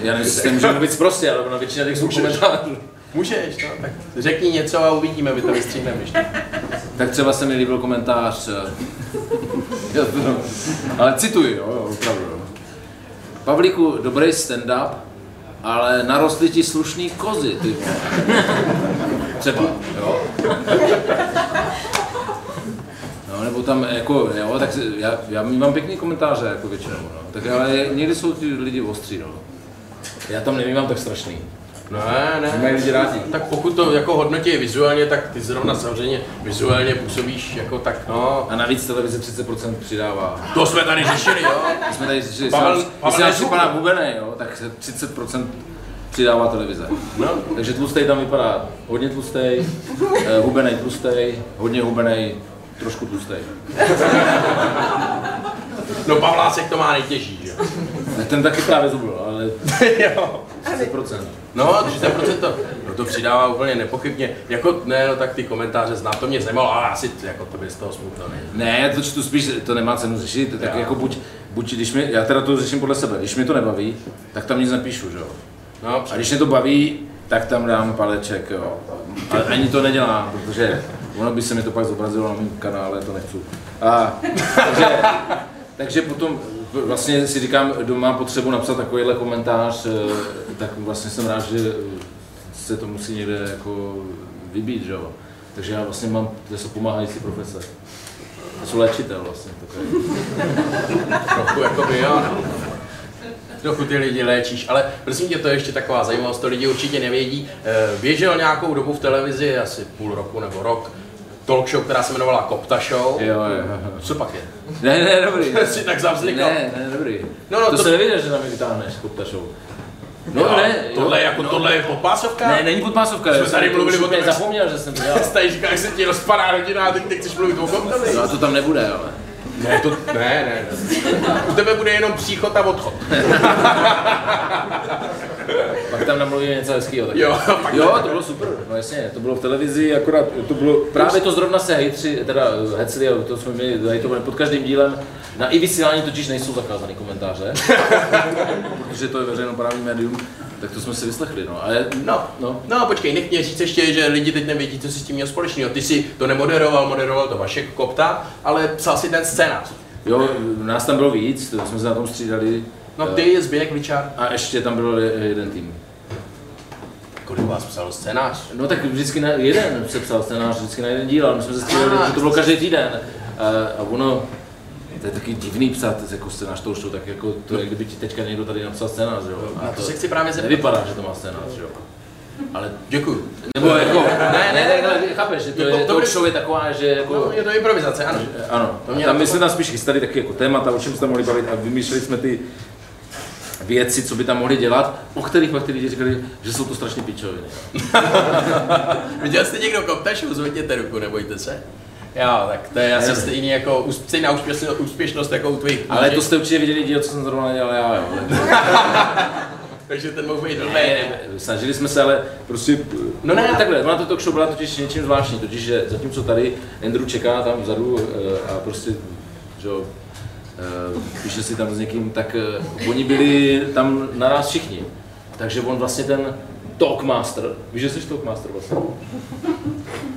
Já nevím, jestli můžu mluvit prostě, ale na většině těch jsou komentářů. Můžeš, no, tak řekni něco a uvidíme, my to vystříhneme ještě. Tak třeba se mi líbil komentář, eh, to- ale cituji, jo, opravdu. Pavlíku, dobrý stand-up, ale narostly ti slušný kozy, ty. Třeba, jo. No, nebo tam jako, jo, tak já, já mám pěkný komentáře, jako většinou, no. Tak ale někdy jsou ty lidi ostří, no. Já tam nemývám tak strašný. Ne, ne. Mají lidi rádi. Tak pokud to jako hodnotí vizuálně, tak ty zrovna samozřejmě vizuálně působíš jako tak, no. A navíc televize 30% přidává. To jsme tady řešili, jo. My jsme tady řešili, Pavel- když Pavel Nezubr. pana Hubenej, jo, tak se 30% přidává televize. No. Takže tlustej tam vypadá hodně tlustej, eh, hubenej tlustej, hodně hubenej, trošku tlustej. No Pavlásek to má nejtěžší, že? jo. Ten taky právě zubl, ale jo. 30%. No, 30% to, no to přidává úplně nepochybně. Jako, ne, no tak ty komentáře znám, to mě zajímalo, ale asi jako to by z toho smutno ne. Ne, já to čtu spíš, to nemá cenu řešit, tak Jo. jako buď, buď když mi, já teda to řeším podle sebe, když mi to nebaví, tak tam nic napíšu, že jo. No, A když mě to baví, tak tam dám paleček, jo. Ale ani to nedělám, protože ono by se mi to pak zobrazilo na mém kanále, to nechci. A, takže, takže potom vlastně si říkám, kdo má potřebu napsat takovýhle komentář, eh, tak vlastně jsem rád, že se to musí někde jako vybít, že jo. Takže já vlastně mám, to jsou pomáhající profese. Já jsem léčitel vlastně. Takový. trochu jako by jo, no. Trochu ty lidi léčíš, ale prosím tě, to je ještě taková zajímavost, to lidi určitě nevědí. Eh, Běžel nějakou dobu v televizi, asi půl roku nebo rok, talk show, která se jmenovala Kopta Show. Jo, jo, jo. Co pak je? Ne, ne, dobrý. Jsi tak zavzlikal. Ne, ne, dobrý. No, no, to, to- se nevěděl, že tam je vytáhneš, Kupta Show. No, Jo, ne, tohle, jo, jako, no, tohle je podpásovka? Ne, není podpásovka. Jsme já jsem tady to mluvili o tom, zapomněl, že jsem to dělal. Říkal, jak se ti rozpadá rodina a teď, teď chceš mluvit o Koptovi. No a to tam nebude, ale. Ne, to, ne, ne. U tebe bude jenom příchod a odchod. Pak tam namluvíme něco hezkého. Tak. Jo, pak jo, to bylo super, no jasně, to bylo v televizi, akorát to bylo, právě to zrovna se hejtři, teda hecli, a to jsme měli hejtovali pod každým dílem, na i vysílání totiž nejsou zakázané komentáře, protože to je veřejnoprávní médium, tak to jsme si vyslechli, no, ale No, no. no počkej, nech mě říct ještě, že lidi teď nevědí, co si s tím měl společného. Ty si to nemoderoval, moderoval to Vašek Kopta, ale psal si ten scénář. Jo, nás tam bylo víc, to jsme se na tom střídali. No Eh, ty, Zběk, Ličár. A ještě tam byl je- jeden tým. Kolik vás psal scénář? No tak vždycky na jeden se psal scénář, vždycky na jeden díl, ale my jsme se střídali, že to bylo každý týden. A, a ono, to je taky divný psát jako scénář toho show, tak jako to je, kdyby ti teďka někdo tady napsal scénář, jo. Na to se chci právě zeptat. nevypadá, že to má scénář, jo. Ale, Děkuju. nebo jako, ne, ne, ne, ale chápeš, že to je, to to show je taková, že jako, No, je to improvizace, ano. ano, To mě tam my to- jsme tam spíš chystali taky jako témata, o čem jsme tam mohli bavit a vymýšleli jsme ty věci, co by tam mohli dělat, o kterých pak ty lidi říkali, že jsou to strašně pičoviny. Viděl jste někdo Kopta show? Zvedněte ruku, nebojte se. Jo, tak to je asi stejný jako, stejná úspěšnost, úspěšnost jako u tvých Ale to jste určitě viděli díl, co jsem zrovna dělal já, jo. Takže ten mohl být Ne, dobrý. ne, snažili jsme se, ale prostě... No ne. takhle, ona to talk show byla totiž něčím zvláštní, totiž, že zatímco tady Andrew čeká tam vzadu eh, a prostě, že jo, eh, píše si tam s někým, tak eh, oni byli tam naraz všichni. Takže on vlastně ten Talkmaster, víš, že jsi Talkmaster vlastně?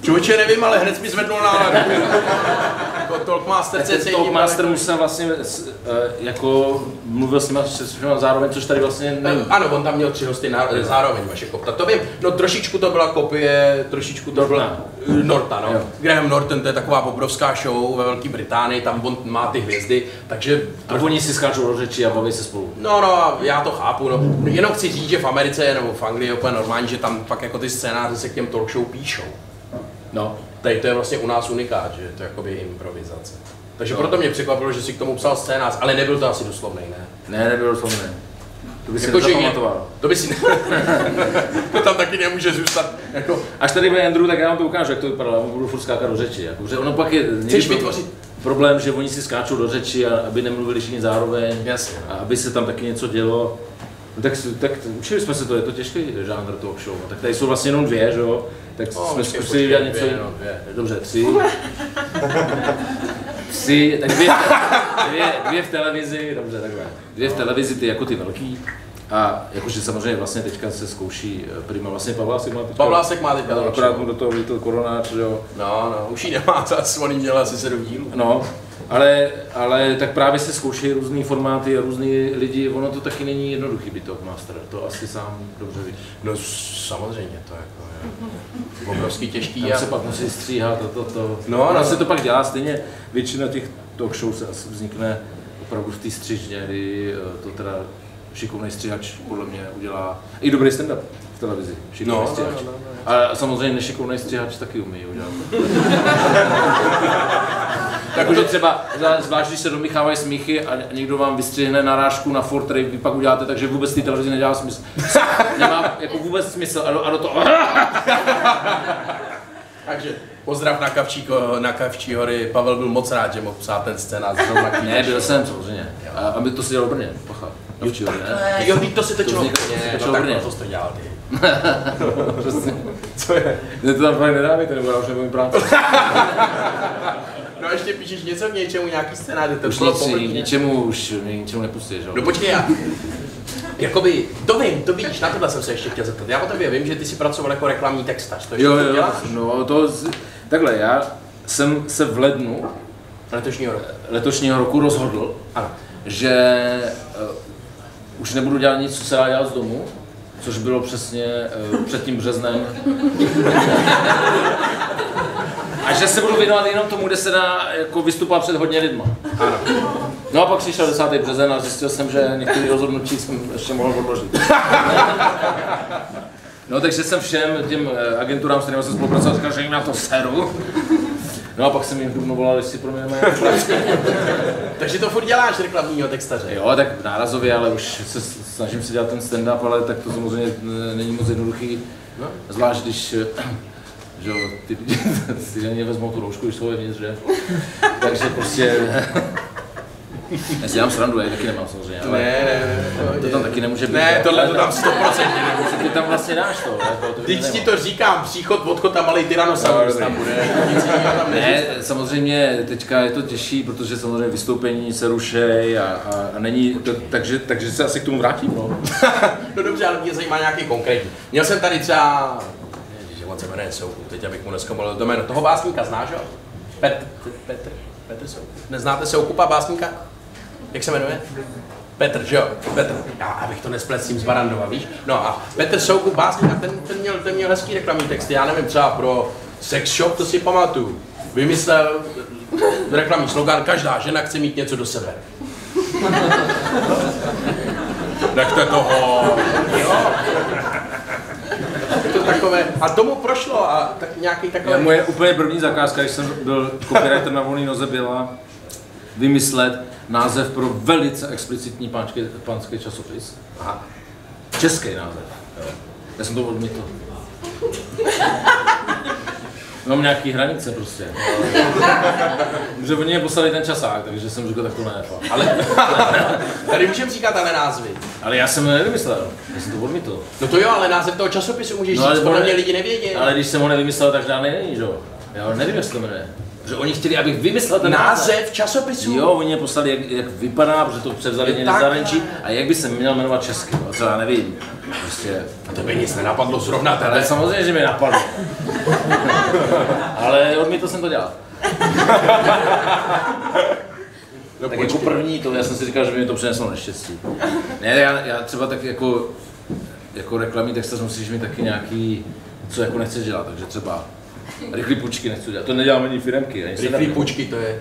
Člověče nevím, ale hned mi zvednul náladu. jako Talkmaster Ten CC. Talkmaster musel vlastně s- eh, jako mluvil s se všema zároveň, což tady vlastně není. Ano, on tam měl tři hosty na, zároveň, vaše kopta. To vím, no trošičku to byla kopie, trošičku to byla Norta, no. Jo. Graham Norton, to je taková obrovská show ve Velké Británii, tam on má ty hvězdy, takže A oni si skáčou do řeči a baví se spolu. No, no, já to chápu, no. Jenom chci říct, že v Americe nebo v Anglii je úplně normální, že tam pak jako ty scénáře se k těm talk show píšou. No. Tady to je vlastně u nás unikát, že to je jakoby improvizace. Takže No. proto mě překvapilo, že si k tomu psal scénář, ale nebyl to asi doslovný, ne? Ne, nebylo to ne. To by si Jako, nezapamatoval. to by si to tam taky nemůže zůstat. Jako, Až tady bude Andrew, tak já vám to ukážu, jak to vypadalo, já budu furt skákat do řeči. Jako, že ono pak je... chceš vytvořit, problém, že oni si skáčou do řeči, a aby nemluvili všichni zároveň. Jasně. A aby se tam taky něco dělo. No tak, tak učili jsme se to, je to těžký žánr talk show. Tak tady jsou vlastně jenom dvě, že jo? Tak No, jsme zkusili počkej, dělat něco dvě, no, dvě. Dobře, tři. Tři, tak dvě, dvě, dvě, v televizi, dobře, takhle. Dvě v televizi, ty jako ty velký. A jakože samozřejmě vlastně teďka se zkouší eh, prima, vlastně Pavlásek má teďka. Pavlásek má teďka talk Akorát mu do toho vlítl koronář, že jo. No, no, už ji nemá, zase on jí měl asi sedm dílů. No, ale, ale tak právě se zkouší různé formáty a různý lidi, ono to taky není jednoduchý být Talkmaster, to asi sám dobře víš. No samozřejmě, to jako je obrovský těžký. Tam se pak musí stříhat a to, to. No, No, no. no. se to pak dělá stejně, většina těch talk show se asi vznikne opravdu v té střižně, kdy eh, to teda šikovný stříhač podle mě udělá i dobrý stand-up v televizi. Šikovný No, no, stříhač. no, no, A samozřejmě nešikovný stříhač taky umí udělat. Takže třeba, zvlášť když se domíchávají smíchy a někdo vám vystřihne narážku na Ford, který vy pak uděláte, takže vůbec té televizi nedělá smysl. Nemá jako vůbec smysl a do, a do toho... Takže pozdrav na Kavčí, na Kavčí hory. Pavel byl moc rád, že mohl psát ten scénář zrovna k Ne, byl jsem samozřejmě. A, a my to si dělal v Brně, pacha. Na včího, ne? Jo, to si točilo. vzniklo- to no, tak Brně. to jsi to dělal ty. Přesně. Co je? Ne, to tam fakt nedávejte, nebo já už nebudem práce. No ještě píšeš něco k něčemu, nějaký scénář, to Už bylo nic, povrchně. ničemu už, ničemu nepustíš, jo? No počkej, já. Jakoby, to vím, to víš, na tohle jsem se ještě chtěl zeptat. Já o tobě vím, že ty jsi pracoval jako reklamní textař, to ještě Jo, jo, děláš? no to, z- takhle, já jsem se v lednu Letošního roku. letošního roku rozhodl, Ano. že uh, už nebudu dělat nic, co se dá dělat z domu, což bylo přesně uh, před tím březnem. A že se budu věnovat jenom tomu, kde se dá jako vystupovat před hodně lidma. Ano. No a pak přišel 10. březen a zjistil jsem, že některé rozhodnutí jsem ještě mohl odložit. No takže jsem všem těm eh, agenturám, s kterými jsem spolupracoval, říkal, že jim na to seru. No a pak jsem jim v Dubnu volal, jestli pro mě mají Takže to furt děláš reklamního textaře. Jo, tak nárazově, ale už se snažím si dělat ten stand-up, ale tak to samozřejmě eh, není moc jednoduchý. No. Zvlášť když eh, že jo, ty, ty ženy vezmou tu roušku, když jsou vevnitř, že? Takže prostě... Já si dělám srandu, já taky nemám samozřejmě, ale Ne, ne, ne. to tam taky nemůže být. Ne, tohle to tam 100% nemůže. Ty tam vlastně dáš to, jako, Teď ti to říkám, příchod, odchod a malý tyrannosaurus No, tam bude. Ne, samozřejmě teďka je to těžší, protože samozřejmě vystoupení se rušej a, a, a není, to, takže, takže se asi k tomu vrátím, no. No dobře, ale mě zajímá nějaký konkrétní. Měl jsem tady třeba, on se jmenuje Souku, teď abych mu neskomolil to jméno. Toho básníka znáš, jo? Petr, Petr, Petr Soukup. Neznáte Soukupa básníka? Jak se jmenuje? Petr, že jo? Petr. Já, abych to nesplet s tím z Barandova, víš? No a Petr Soukup, básník, a ten, ten, měl, ten měl hezký reklamní texty, já nevím, třeba pro sex shop, to si pamatuju. Vymyslel reklamní slogan, každá žena chce mít něco do sebe. Nechte toho. Takové, a tomu prošlo a tak nějaký Já, takový... moje úplně první zakázka, když jsem byl copywriter na volné noze, byla vymyslet název pro velice explicitní pánský, pánský časopis. Aha. Český název. Jo. Já jsem to odmítl. Mám nějaký hranice prostě. Že oni mě poslali ten časák, takže jsem řekl, tak to ne. fakt. Ale tady můžeme říkat ale názvy. Ale já jsem to nevymyslel, já jsem to odmítl. No to jo, ale název toho časopisu můžeš No, ale říct, podle mě lidi nevědí. Ale když jsem ho nevymyslel, tak žádný není, že jo? Já nevím, jak se to jmenuje. Že oni chtěli, abych vymyslel ten název. Časopisu? Jo, oni mě poslali, jak, jak vypadá, protože to převzali z zahraničí a jak by se měl jmenovat česky, no, co já nevím. Prostě, A tebe nic nenapadlo zrovna ale samozřejmě, že mi napadlo. ale odmítl jsem to dělat. No, Tak jako první to, já jsem si říkal, že by mi to přineslo neštěstí. Ne, já, já třeba tak jako, jako reklamní textař musíš mít taky nějaký, co jako nechceš dělat, takže třeba rychlý půjčky nechci dělat. To nedělám ani firemky, ani Rychlý půjčky to je.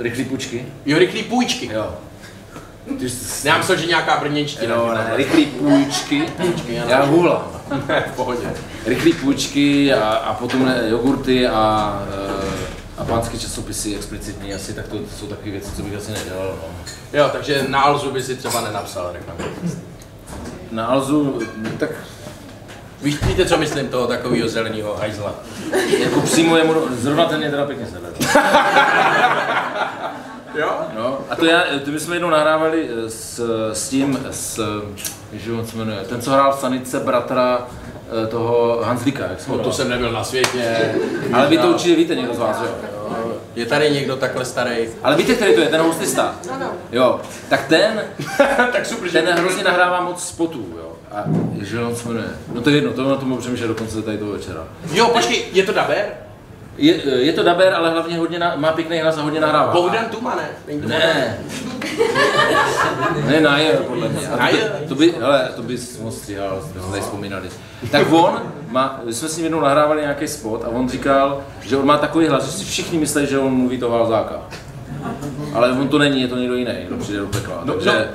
Rychlý půjčky? Jo, rychlý půjčky. Jo. Ty jsi- Já myslel, že nějaká brněnština. Jo, ne, rychlý půjčky. Půjčky. Já hůlám. Ne, v pohodě. Rychlý půjčky a, a potom ne, jogurty a, eh, a pánské časopisy explicitní asi, tak to, to jsou takové věci, co bych asi nedělal. No. Jo, takže na Alzu by si třeba nenapsal reklamní text. Na Alzu, tak Víš, víte, co myslím toho takového zeleného hajzla? jako přímo jemu, zrovna ten mě teda pěkně sebe. Jo? No, a to já, to my jsme jednou nahrávali eh, s, s tím, s, že on se jmenuje, ten, co hrál v Sanice bratra eh, toho Hanzlíka, jak se No, to jsem nebyl na světě. Ale vy to určitě víte někdo z vás, jo? Je tady někdo takhle starý? Ale víte, který to je, ten hostista? Jo, tak ten, tak super, že... ten hrozně nahrává moc spotů, jo. A že on se jmenuje, no to je jedno, to na tom budu přemýšlet do konce tady toho večera. Jo, počkej, je to daber? Je, je to daber, ale hlavně hodně na, má pěkný hlas a hodně nahrává. Bohdan Tuma, ne? Ne. Ne, Najer, podle mě. A to, to, by, hele, to by moc stříhal, jsme tady vzpomínali. Tak on, má, my jsme s ním jednou nahrávali nějaký spot a on říkal, že on má takový hlas, že si všichni myslí, že on mluví toho Valzáka. Ale on to není, je to někdo jiný, kdo přijde do pekla. No, Takže,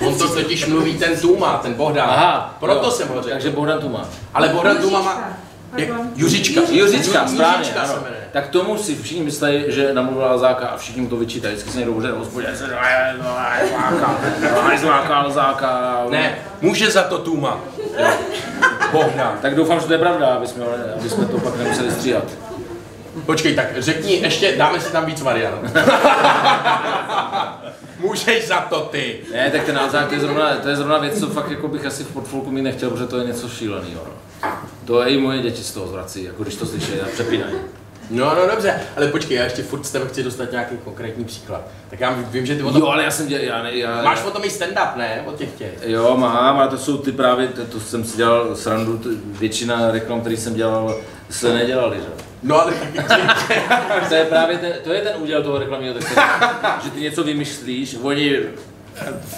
On to totiž mluví ten Tuma, ten Bohdan. aha, Proto jo. jsem ho řekl. Takže Bohdan tu má. Ale Bohdan Tuma má... Jak. Juřička. Juřička, Ju- správně, Juřička ano. Tak tomu si všichni myslí, že namluvil Alzáka a všichni mu to vyčítají. Vždycky se někdo bude na hospodě, se Alzáka. Ne, může za to Tuma. Jo. Bohdan. Tak doufám, že to je pravda, aby jsme, aby jsme to pak nemuseli stříhat. Počkej, tak řekni, ještě dáme si tam víc variant. Můžeš za to ty. Ne, tak ten Alzák, to je zrovna, to je zrovna věc, co fakt jako bych asi v portfolku mít nechtěl, protože to je něco šíleného. No. To i moje děti z toho zvrací, jako když to slyší a přepínají. No, no dobře, ale počkej, já ještě furt z tebe chci dostat nějaký konkrétní příklad. Tak já vím, že ty o tom... Jo, ale já jsem dělal, já, ne, já, Máš o tom i stand-up, ne? O těch těch. Jo, mám, ale to jsou ty právě, to, to jsem si dělal srandu, t- většina reklam, který jsem dělal, se nedělali, že? No ale To je právě ten, to je ten úděl toho reklamního textu, že ty něco vymyslíš, oni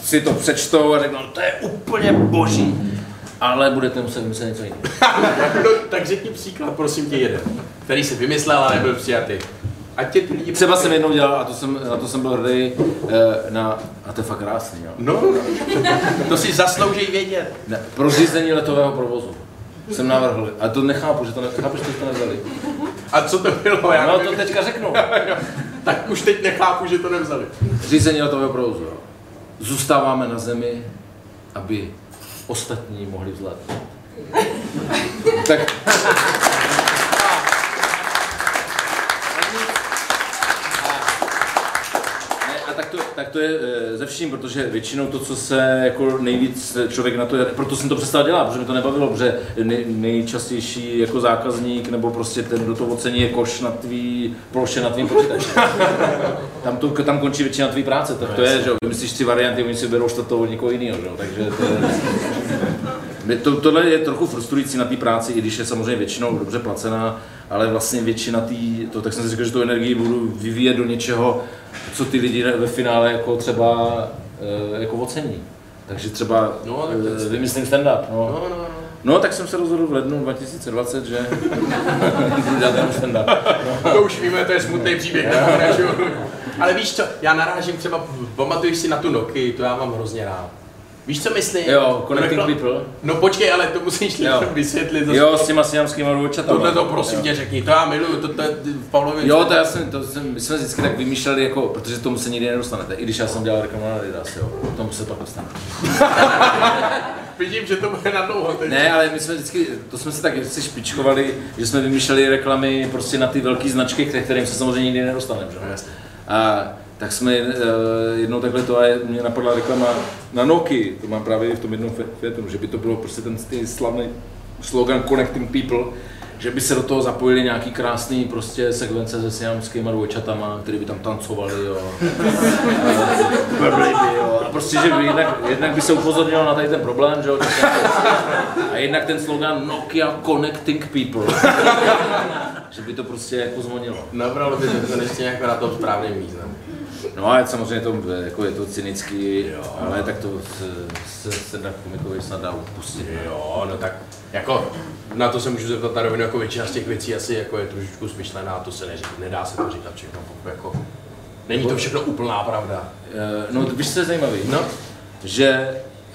si to přečtou a řeknou, to je úplně boží, ale budete muset vymyslet něco jiného. no, tak řekni příklad, prosím tě, jeden, který jsi vymyslel a nebyl přijatý. Ať tě ty lidi... Třeba jsem jednou dělal, a to jsem, na to jsem byl hrdý, eh, na, a to je fakt krásný, jo. No, to si zaslouží vědět. Ne, pro řízení letového provozu jsem navrhl, a to nechápu, že to ne, chápeš, že to nevzali. A co to bylo? Já No to teďka řeknu. Tak už teď nechápu, že to nevzali. Řízení letového provozu, jo. Zůstáváme na zemi, aby ostatní mohli vzlétnout. tak Ne, a tak to, tak to je eh, ze vším, protože většinou to, co se jako nejvíc člověk na to, proto jsem to přestal dělat, protože mi to nebavilo, protože nej, nejčastější jako zákazník nebo prostě ten, kdo to ocení, je koš na tvý ploše na tvým počítači. Tam, to, tam končí většina tvý práce, tak to je, že jo, vymyslíš si varianty, oni si berou to od někoho jiného, že jo, takže to je, to, tohle je trochu frustrující na té práci, i když je samozřejmě většinou dobře placená, ale vlastně většina tý, to, tak jsem si řekl, že tu energii budu vyvíjet do něčeho, co ty lidi ve finále jako třeba eh, jako ocení. Takže třeba No, no, tak vymyslím stand-up. No. No, no, no. no, tak jsem se rozhodl v lednu 2020, že budu dělat jenom stand-up. To už víme, to je smutný příběh. Ale víš co, já narážím třeba, pamatuješ si na tu Noky, to já mám hrozně rád. Víš, co myslím? Jo, Connecting Rekla- People. No počkej, ale to musíš Jo. vysvětlit. To Jo, s těma siamskýma dvojčatama. Tohle to prosím Jo. tě řekni, to já miluju, to, to je v Pavlově. Jo, to já jsem, to jsem, my jsme vždycky tak vymýšleli, jako, protože tomu se nikdy nedostanete, i když já jsem dělal reklamu na Adidas, jo, tomu se pak dostane. Vidím, že to bude na dlouho teď. Ne, ale my jsme vždycky, to jsme se tak vždycky špičkovali, že jsme vymýšleli reklamy prostě na ty velké značky, ke kterým se samozřejmě nikdy nedostaneme, že? jo. Jasně. A tak jsme uh, jednou takhle to a mě napadla reklama na Nokia, to mám právě v tom jednom Fiatu, že by to bylo prostě ten slavný slogan Connecting People, že by se do toho zapojili nějaký krásný prostě sekvence se siamskýma dvojčatama, který by tam tancovali, jo. Blbli by, jo. A prostě, že by jednak, jednak by se upozornilo na tady ten problém, že jo. A jednak ten slogan Nokia Connecting People. že by to prostě jako zvonilo. Nabralo by to konečně jako na tom správném významu. No a samozřejmě to, jako je to cynický, jo. ale tak to se, se, na komikovi snad dá upustit. Jo, no tak jako na to se můžu zeptat na rovinu, jako většina z těch věcí asi jako je trošičku smyšlená, to se neří, nedá se to říkat všechno, jako není to všechno úplná pravda. Eh, No, víš, co je zajímavý? No, Že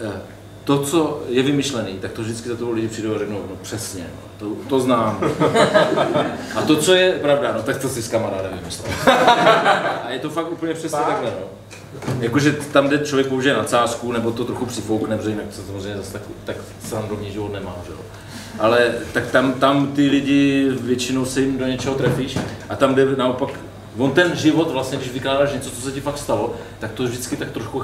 eh, to, co je vymyšlený, tak to vždycky za toho lidi přijdou a řeknou, no přesně, no, to, to znám. A to, co je pravda, no tak to si s kamarádem vymyslel. A je to fakt úplně přesně takhle, no. Jakože tam, kde člověk použije nadsázku, nebo to trochu přifoukne, protože jinak to samozřejmě zase tak, tak srandovní život nemá, že jo. Ale tak tam, tam ty lidi většinou se jim do něčeho trefíš a tam, kde naopak On ten život vlastně, když vykládáš něco, co se ti fakt stalo, tak to vždycky tak trošku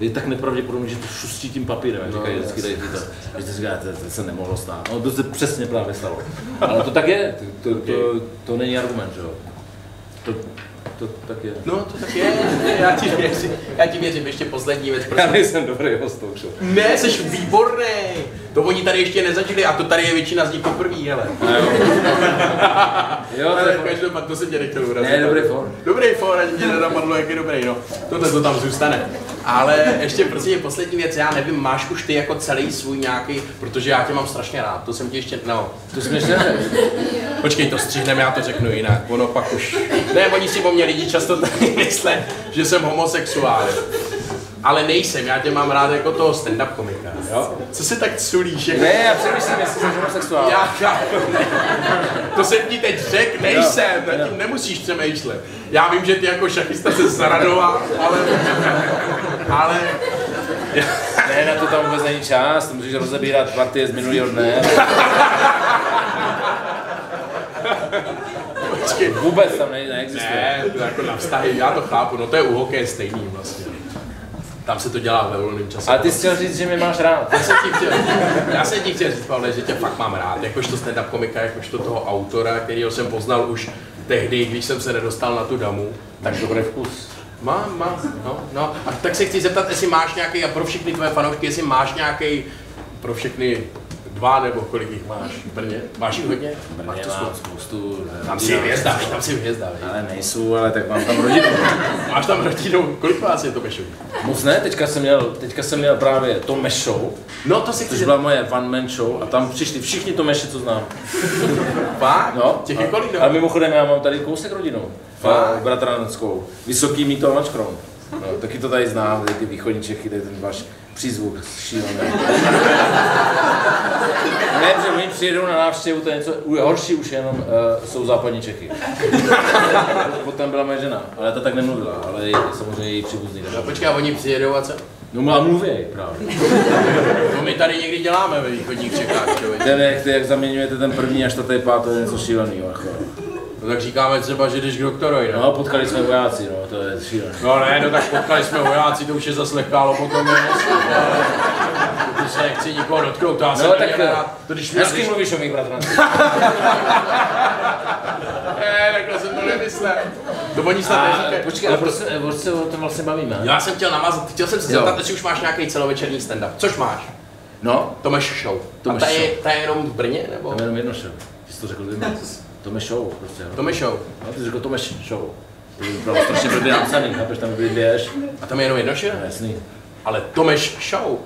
je tak nepravděpodobné, že to šustí tím papírem, jak říkají vždycky tady tyto, že to říká, to, to, se nemohlo stát. No to se přesně právě stalo. Ale to tak je, to, to, to, to není argument, že jo. To, to tak je. No, to tak je, já ti věřím, já ti věřím, ještě poslední věc, Já prosím. nejsem dobrý host talk show. Ne, jsi výborný, to oni tady ještě nezažili a to tady je většina z nich poprvé, hele. Jo, to Ale je každopádně to se tě nechtěl urazit. Ne, dobrý for. Dobrý for, ať mě nenapadlo, jak je dobrý, no. Tohle to tam zůstane. Ale ještě prosím tě, poslední věc, já nevím, máš už ty jako celý svůj nějaký, protože já tě mám strašně rád, to jsem ti ještě, no. To jsi mi ještě neřekl. Počkej, to střihneme, já to řeknu jinak, ono pak už. Ne, oni si o mě lidi často tady myslí, že jsem homosexuál. Ale nejsem, já tě mám rád jako toho stand-up komika, jo? Co se tak culíš? Jako... Ne, já přemýšlím, jestli jsem homosexuál. Já chápu, ne. To jsem ti teď řekl, nejsem, nad tím nemusíš přemýšlet. Já vím, že ty jako šachista se zradoval, ale... Ale... Ne, na to tam vůbec není čas, to můžeš rozebírat partie z minulého dne. Počkej. Vůbec tam ne, neexistuje. Ne, to jako na vztahy, já to chápu, no to je u hokeje stejný vlastně. Tam se to dělá ve volném čase. Ale ty jsi chtěl říct, že mě máš rád. Já jsem ti chtěl, já jsem ti chtěl říct, Pavle, že tě fakt mám rád, jakožto stand-up komika, jakožto toho autora, kterýho jsem poznal už tehdy, když jsem se nedostal na tu damu. Tak dobrý vkus. Mám, mám, no, no. A tak se chci zeptat, jestli máš nějaký, a pro všechny tvoje fanoušky, jestli máš nějaký, pro všechny dva nebo kolik jich máš v Brně? Máš jich hodně? máš Brně to mám spoustu. Tam si hvězda, tam si hvězda? Ale nejsou, ale tak mám tam rodinu. Máš tam rodinu, kolik vás je to Bešovi? Moc ne, teďka jsem měl, teďka jsem měl právě Tome Show, No to si chci což byla moje one man show a tam přišli všichni Tomeši, co znám. Fakt? No, Těch je kolik a, no? a mimochodem já mám tady kousek rodinu. Fakt? Bratranskou. Vysoký mýto Mačkron. No, taky to tady znám, tady ty východní Čechy, tady ten váš přízvuk šílený. ne, že oni přijedou na návštěvu, to je něco u- horší už jenom uh, jsou západní Čechy. Potom byla moje žena, ale ta tak nemluvila, ale je, samozřejmě její příbuzný. No počkej, a oni přijedou a co? No a mluví právě. To my tady někdy děláme ve východních Čechách, člověk. Ten, jak, jak zaměňujete ten první a čtvrtý pát, to je něco šíleného. Jako. No tak říkáme třeba, že jdeš k doktorovi, no. No, potkali jsme vojáci, no, to je šílené. No ne, no tak potkali jsme vojáci, to už je zase lehkálo potom je Když se nechci nikoho dotknout, to já jsem No, tak rád. To když mě Hezky mluvíš o mých bratrancích. Ne, takhle jsem to nemyslel. To oni snad neříkají. počkej, ale proč se, proč se o tom vlastně bavíme? Já jsem chtěl namazat, chtěl jsem se zeptat, jestli už máš nějaký celovečerní stand-up. Což máš? No, Tomeš show. Tomeš a ta je, show. ta je jenom v Brně, nebo? tam je jenom jedno show. Ty jsi to řekl ty Tome show, prostě. No. Tomeš show. no ty jsi řekl Tome show. To by bylo strašně blbě napsaný, chápeš, tam by byly dvě. A tam je jenom jedno show? No, jasný. Ale Tomeš show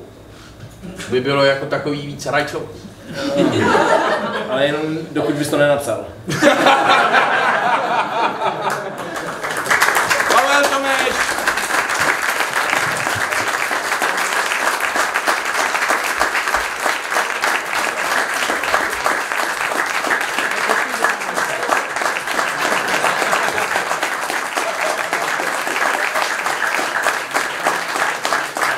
by bylo jako takový víc rajcový. Ale jenom dokud bys to nenapsal.